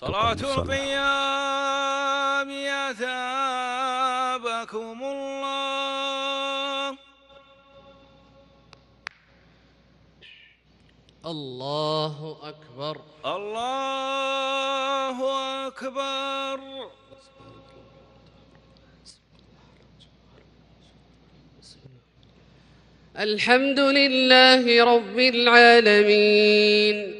صلاة القيام يثابكم الله. الله أكبر. الله أكبر. الحمد لله رب العالمين.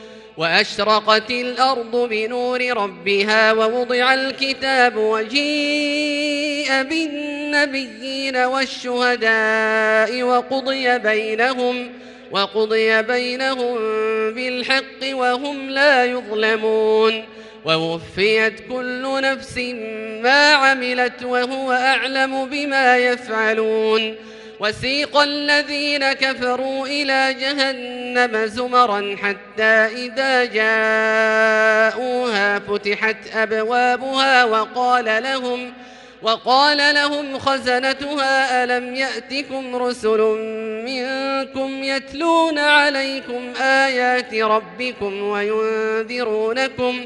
وأشرقت الأرض بنور ربها ووضع الكتاب وجيء بالنبيين والشهداء وقضي بينهم وقضي بينهم بالحق وهم لا يظلمون. ووفيت كل نفس ما عملت وهو أعلم بما يفعلون. وسيق الذين كفروا إلى جهنم زمرا حتى إذا جاءوها فتحت أبوابها وقال لهم وقال لهم خزنتها ألم يأتكم رسل منكم يتلون عليكم آيات ربكم وينذرونكم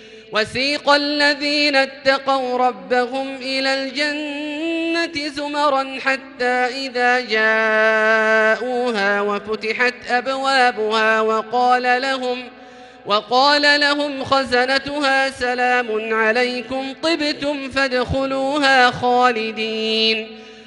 وسيق الذين اتقوا ربهم إلى الجنة زمرا حتى إذا جاءوها وفتحت أبوابها وقال لهم وقال لهم خزنتها سلام عليكم طبتم فادخلوها خالدين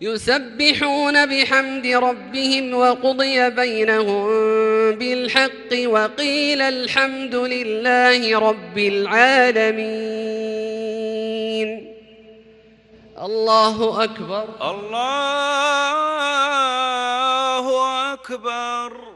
يسبحون بحمد ربهم وقضي بينهم بالحق وقيل الحمد لله رب العالمين. الله أكبر. الله أكبر.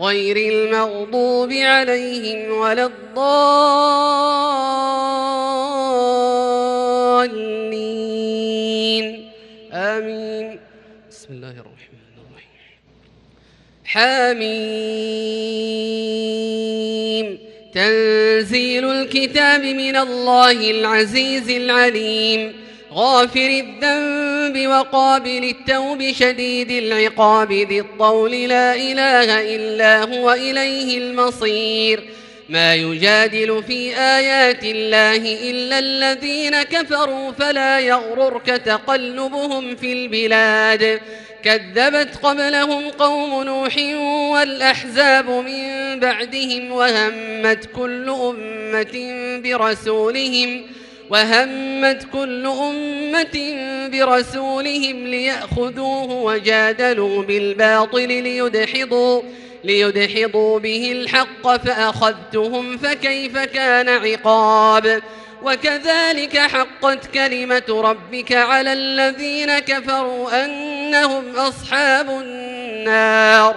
غير المغضوب عليهم ولا الضالين. آمين. بسم الله الرحمن الرحيم. حميم. تنزيل الكتاب من الله العزيز العليم. غافر الذنب وقابل التوب شديد العقاب ذي الطول لا إله إلا هو إليه المصير. ما يجادل في آيات الله إلا الذين كفروا فلا يغررك تقلبهم في البلاد. كذبت قبلهم قوم نوح والأحزاب من بعدهم وهمت كل أمة برسولهم. وهمت كل أمة برسولهم ليأخذوه وجادلوا بالباطل ليدحضوا ليدحضوا به الحق فأخذتهم فكيف كان عقاب؟ وكذلك حقت كلمة ربك على الذين كفروا أنهم أصحاب النار.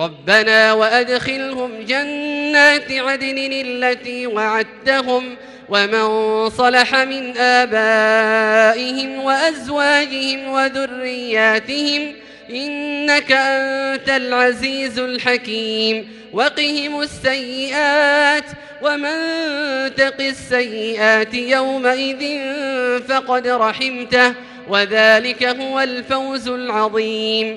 ربنا وأدخلهم جنات عدن التي وعدتهم ومن صلح من آبائهم وأزواجهم وذرياتهم إنك أنت العزيز الحكيم وقهم السيئات ومن تق السيئات يومئذ فقد رحمته وذلك هو الفوز العظيم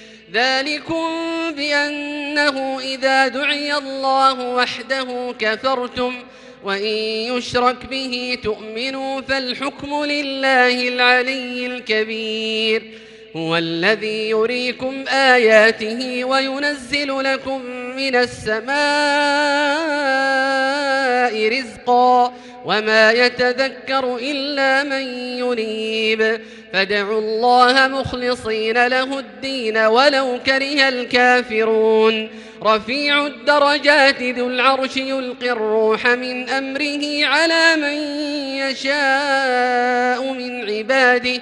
ذلكم بأنه إذا دعي الله وحده كفرتم وإن يشرك به تؤمنوا فالحكم لله العلي الكبير هو الذي يريكم آياته وينزل لكم من السماء رزقا وما يتذكر إلا من ينيب. فادعوا الله مخلصين له الدين ولو كره الكافرون. رفيع الدرجات ذو العرش يلقي الروح من أمره على من يشاء من عباده.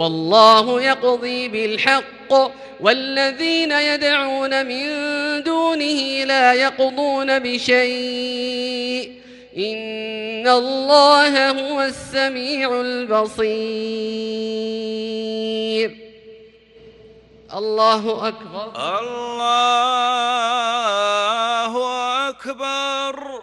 والله يقضي بالحق والذين يدعون من دونه لا يقضون بشيء إن الله هو السميع البصير الله أكبر الله أكبر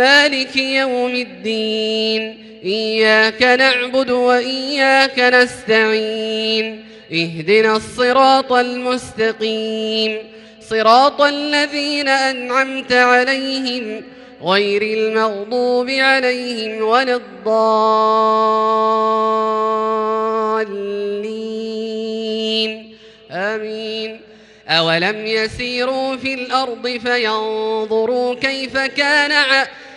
مالك يوم الدين. إياك نعبد وإياك نستعين. اهدنا الصراط المستقيم. صراط الذين أنعمت عليهم غير المغضوب عليهم ولا الضالين. آمين. أولم يسيروا في الأرض فينظروا كيف كان ع...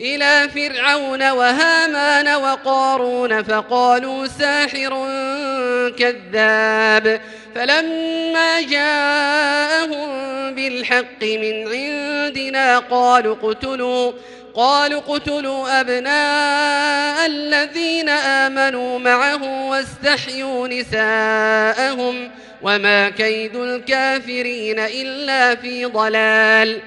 إلى فرعون وهامان وقارون فقالوا ساحر كذاب فلما جاءهم بالحق من عندنا قالوا اقتلوا قالوا اقتلوا أبناء الذين آمنوا معه واستحيوا نساءهم وما كيد الكافرين إلا في ضلال.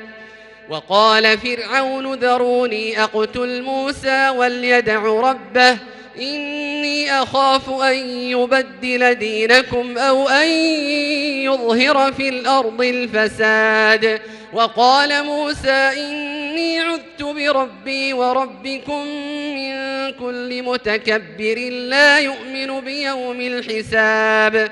وقال فرعون ذروني أقتل موسى وليدع ربه إني أخاف أن يبدل دينكم أو أن يظهر في الأرض الفساد. وقال موسى إني عذت بربي وربكم من كل متكبر لا يؤمن بيوم الحساب.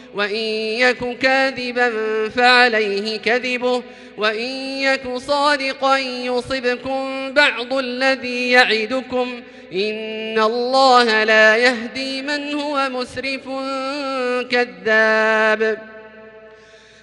وإن يك كاذبا فعليه كذبه وإن يك صادقا يصبكم بعض الذي يعدكم إن الله لا يهدي من هو مسرف كذاب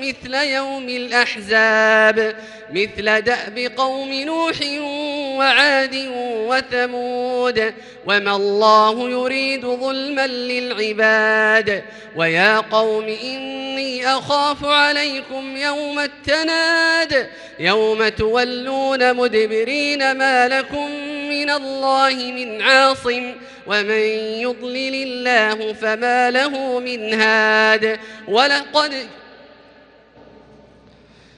مثل يوم الأحزاب مثل دأب قوم نوح وعاد وثمود. وما الله يريد ظلما للعباد. ويا قوم إني أخاف عليكم يوم التناد. يوم تولون مدبرين ما لكم من الله من عاصم. ومن يضلل الله فما له من هاد. ولقد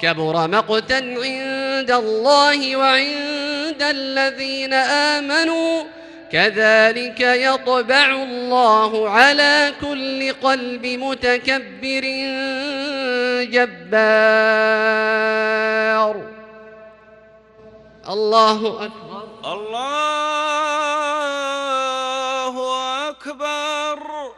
كبر مقتا عند الله وعند الذين آمنوا. كذلك يطبع الله على كل قلب متكبر جبار. الله أكبر. الله أكبر.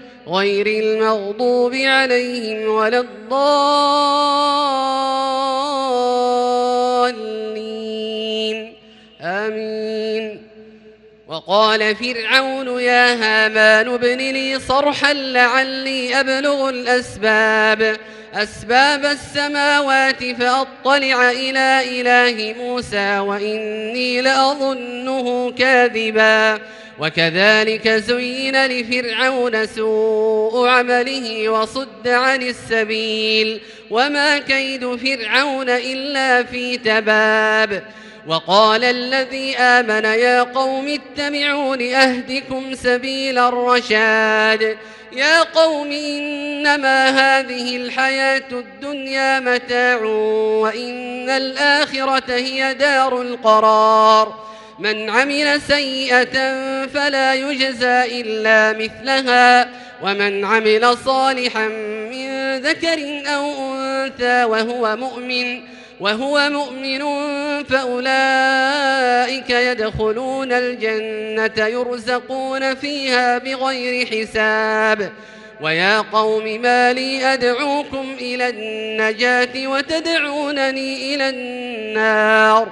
غير المغضوب عليهم ولا الضالين. آمين. وقال فرعون يا هامان ابن لي صرحا لعلي أبلغ الأسباب. أسباب السماوات فأطلع إلى إله موسى وإني لأظنه كاذبا. وكذلك زين لفرعون سوء عمله وصد عن السبيل وما كيد فرعون إلا في تباب وقال الذي آمن يا قوم اتبعون أهدكم سبيل الرشاد يا قوم إنما هذه الحياة الدنيا متاع وإن الآخرة هي دار القرار من عمل سيئة فلا يجزى إلا مثلها. ومن عمل صالحا من ذكر أو أنثى وهو مؤمن وهو مؤمن فأولئك يدخلون الجنة يرزقون فيها بغير حساب. ويا قوم ما لي أدعوكم إلى النجاة وتدعونني إلى النار.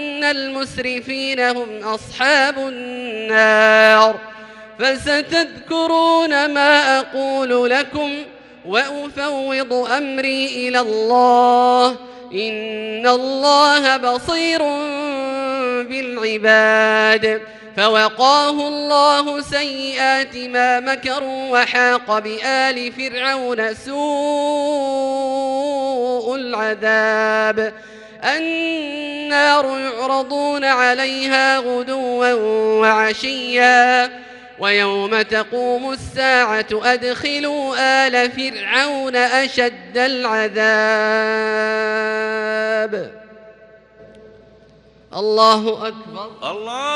المسرفين هم أصحاب النار. فستذكرون ما أقول لكم وأفوض أمري إلى الله. إن الله بصير بالعباد. فوقاه الله سيئات ما مكروا وحاق بآل فرعون سوء العذاب. النار يعرضون عليها غدوا وعشيا ويوم تقوم الساعة أدخلوا آل فرعون أشد العذاب. الله أكبر. الله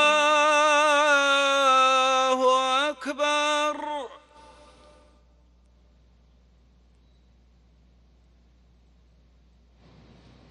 أكبر.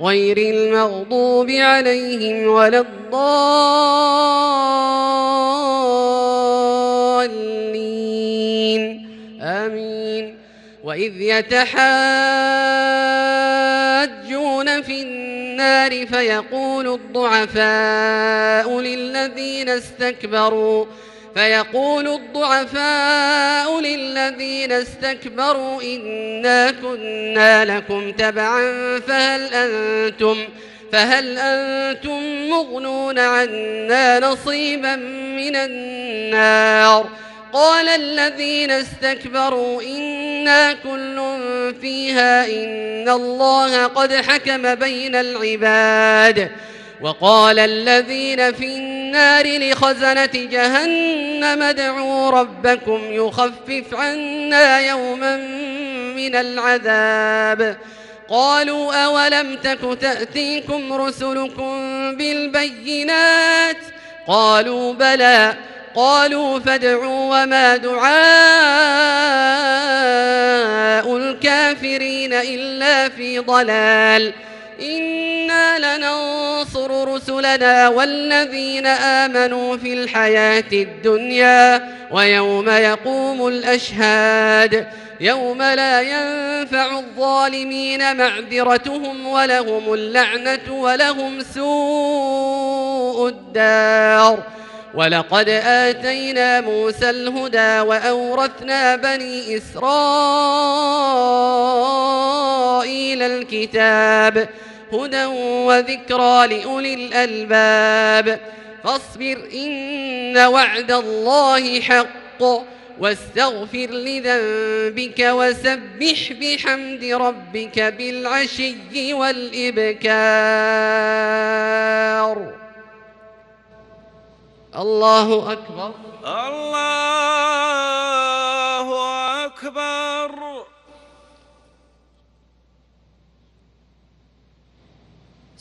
غير المغضوب عليهم ولا الضالين. آمين. وإذ يتحاجون في النار فيقول الضعفاء للذين استكبروا فيقول الضعفاء للذين استكبروا إنا كنا لكم تبعا فهل أنتم فهل أنتم مغنون عنا نصيبا من النار قال الذين استكبروا إنا كل فيها إن الله قد حكم بين العباد وقال الذين في النار لخزنة جهنم. ادعوا ربكم يخفف عنا يوما من العذاب. قالوا أولم تك تأتيكم رسلكم بالبينات؟ قالوا بلى. قالوا فادعوا وما دعاء الكافرين إلا في ضلال. إنا لننصر رسلنا والذين آمنوا في الحياة الدنيا ويوم يقوم الأشهاد يوم لا ينفع الظالمين معذرتهم ولهم اللعنة ولهم سوء الدار ولقد آتينا موسى الهدى وأورثنا بني إسرائيل الكتاب هدى وذكرى لأولي الألباب. فاصبر إن وعد الله حق واستغفر لذنبك وسبح بحمد ربك بالعشي والإبكار. الله أكبر. الله أكبر.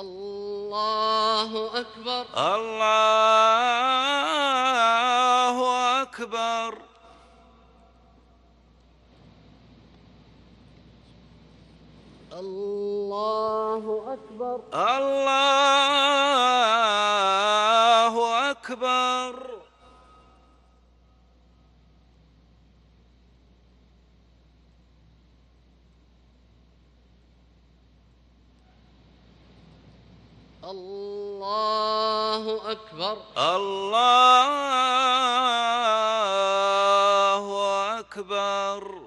الله أكبر. الله أكبر الله أكبر الله أكبر الله أكبر الله أكبر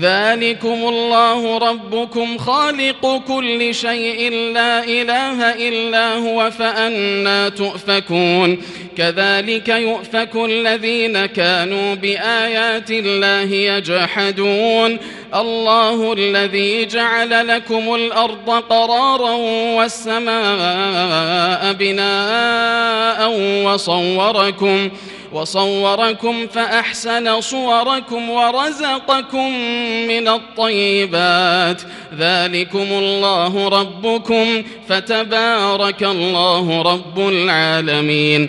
ذلكم الله ربكم خالق كل شيء لا إله إلا هو فأنا تؤفكون. كذلك يؤفك الذين كانوا بآيات الله يجحدون. الله الذي جعل لكم الأرض قرارا والسماء بناء وصوركم. وصوركم فأحسن صوركم ورزقكم من الطيبات. ذلكم الله ربكم فتبارك الله رب العالمين.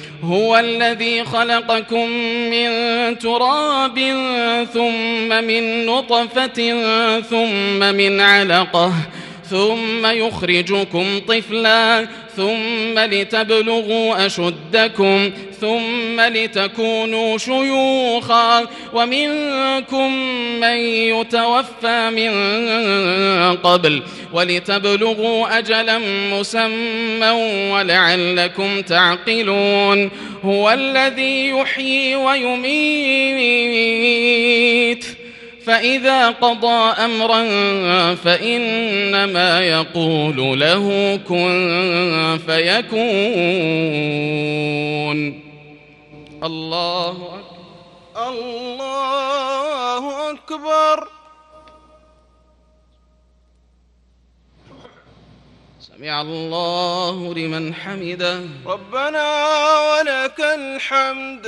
هو الذي خلقكم من تراب ثم من نطفة ثم من علقة يخرجكم طفلا ثم لتبلغوا أشدكم ثم لتكونوا شيوخا. ومنكم من يتوفى من قبل ولتبلغوا أجلا مسمى ولعلكم تعقلون. هو الذي يحيي ويميت. فإذا قضى أمرا فإنما يقول له كن فيكون. الله أكبر. الله أكبر. سمع الله لمن حمده. ربنا ولك الحمد.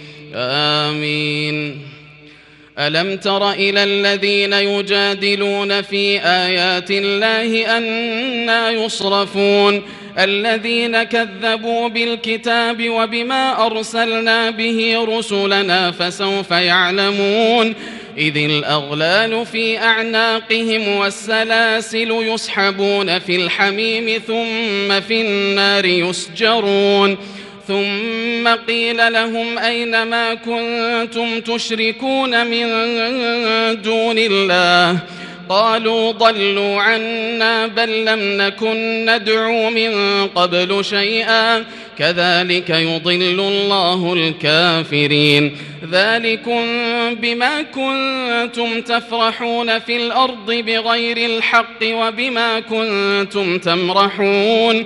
آمين. ألم تر إلى الذين يجادلون في آيات الله أنا يصرفون؟ الذين كذبوا بالكتاب وبما أرسلنا به رسلنا فسوف يعلمون. إذ الأغلال في أعناقهم والسلاسل يسحبون في الحميم ثم في النار يسجرون. ثم قيل لهم أين ما كنتم تشركون من دون الله؟ قالوا ضلوا عنا بل لم نكن ندعو من قبل شيئا. كذلك يضل الله الكافرين. ذلكم بما كنتم تفرحون في الأرض بغير الحق وبما كنتم تمرحون.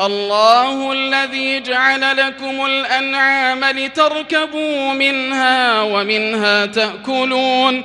الله الذي جعل لكم الأنعام لتركبوا منها ومنها تأكلون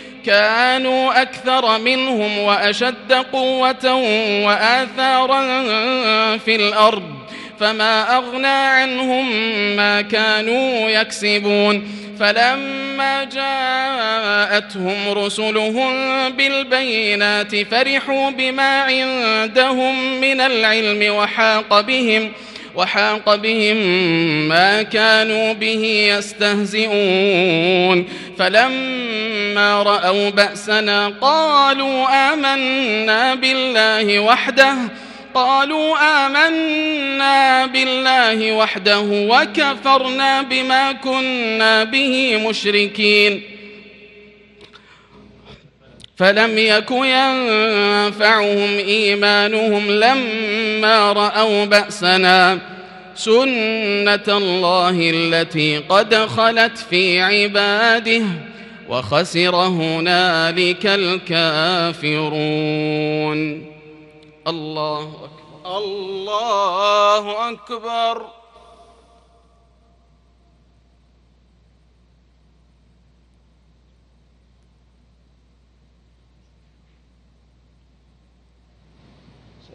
كانوا أكثر منهم وأشد قوة وآثارا في الأرض فما أغنى عنهم ما كانوا يكسبون. فلما جاءتهم رسلهم بالبينات فرحوا بما عندهم من العلم وحاق بهم. وحاق بهم ما كانوا به يستهزئون. فلما رأوا بأسنا قالوا آمنا بالله وحده قالوا آمنا بالله وحده وكفرنا بما كنا به مشركين. فلم يك ينفعهم إيمانهم لما رأوا بأسنا. سنة الله التي قد خلت في عباده وخسر هنالك الكافرون. الله أكبر. الله أكبر.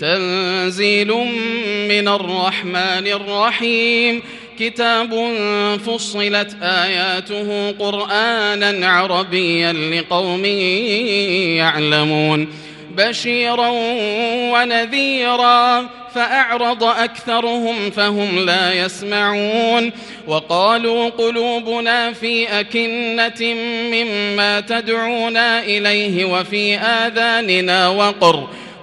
تنزيل من الرحمن الرحيم. كتاب فصلت آياته قرآنا عربيا لقوم يعلمون. بشيرا ونذيرا فأعرض أكثرهم فهم لا يسمعون. وقالوا قلوبنا في أكنة مما تدعونا إليه وفي آذاننا وقر.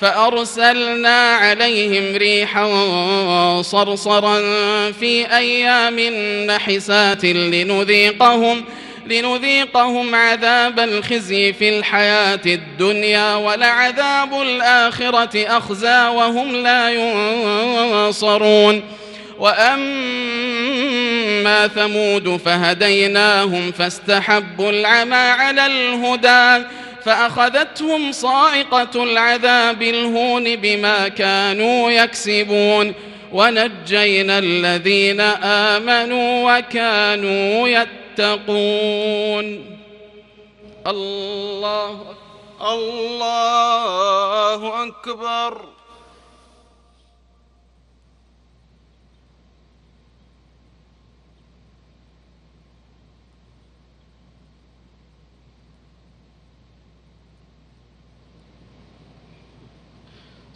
فأرسلنا عليهم ريحا صرصرا في أيام نحسات لنذيقهم لنذيقهم عذاب الخزي في الحياة الدنيا ولعذاب الآخرة أخزى وهم لا ينصرون وأما ثمود فهديناهم فاستحبوا العمى على الهدى فأخذتهم صاعقة العذاب الهون بما كانوا يكسبون. ونجينا الذين آمنوا وكانوا يتقون. الله الله أكبر.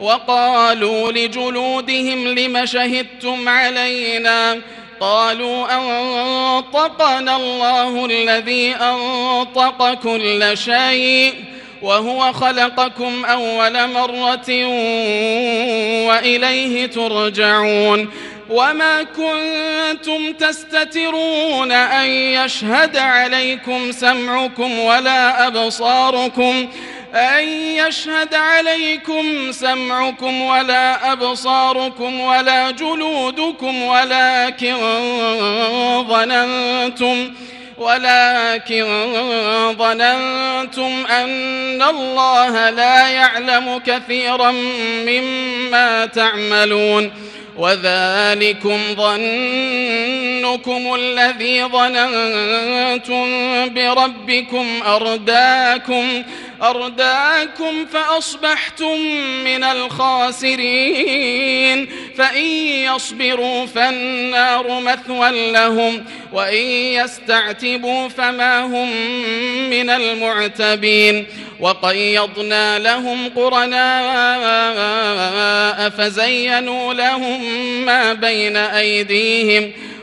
وقالوا لجلودهم لم شهدتم علينا قالوا أنطقنا الله الذي أنطق كل شيء وهو خلقكم أول مرة وإليه ترجعون وما كنتم تستترون أن يشهد عليكم سمعكم ولا أبصاركم أن يشهد عليكم سمعكم ولا أبصاركم ولا جلودكم ولكن ظننتم ولكن ظننتم أن الله لا يعلم كثيرا مما تعملون وذلكم ظنكم الذي ظننتم بربكم أرداكم أرداكم فأصبحتم من الخاسرين. فإن يصبروا فالنار مثوى لهم وإن يستعتبوا فما هم من المعتبين. وقيضنا لهم قرناء فزينوا لهم ما بين أيديهم.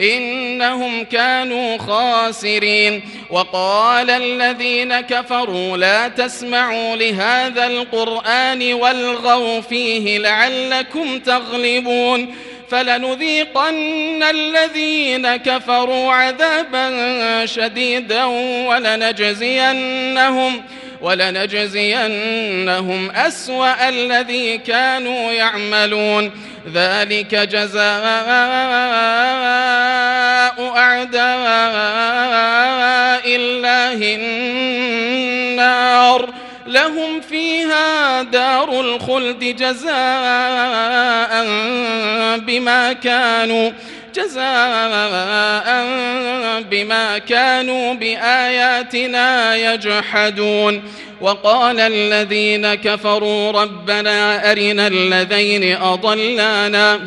إنهم كانوا خاسرين. وقال الذين كفروا لا تسمعوا لهذا القرآن والغوا فيه لعلكم تغلبون. فلنذيقن الذين كفروا عذابا شديدا ولنجزينهم. ولنجزينهم أسوأ الذي كانوا يعملون. ذلك جزاء أعداء الله النار. لهم فيها دار الخلد جزاء بما كانوا جزاء بما كانوا بآياتنا يجحدون. وقال الذين كفروا ربنا أرنا الذين أضلانا.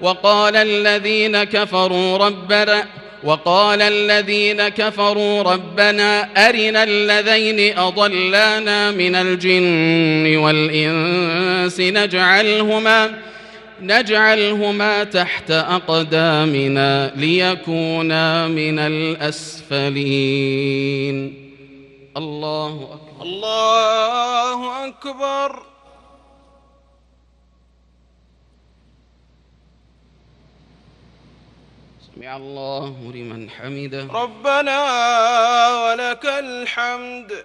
وقال الذين كفروا ربنا وقال الذين كفروا ربنا أرنا الذين أضلانا من الجن والإنس نجعلهما نجعلهما تحت أقدامنا ليكونا من الأسفلين. الله أكبر. الله أكبر. سمع الله لمن حمده. ربنا ولك الحمد.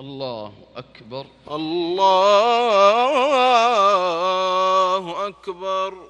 الله أكبر. الله أكبر.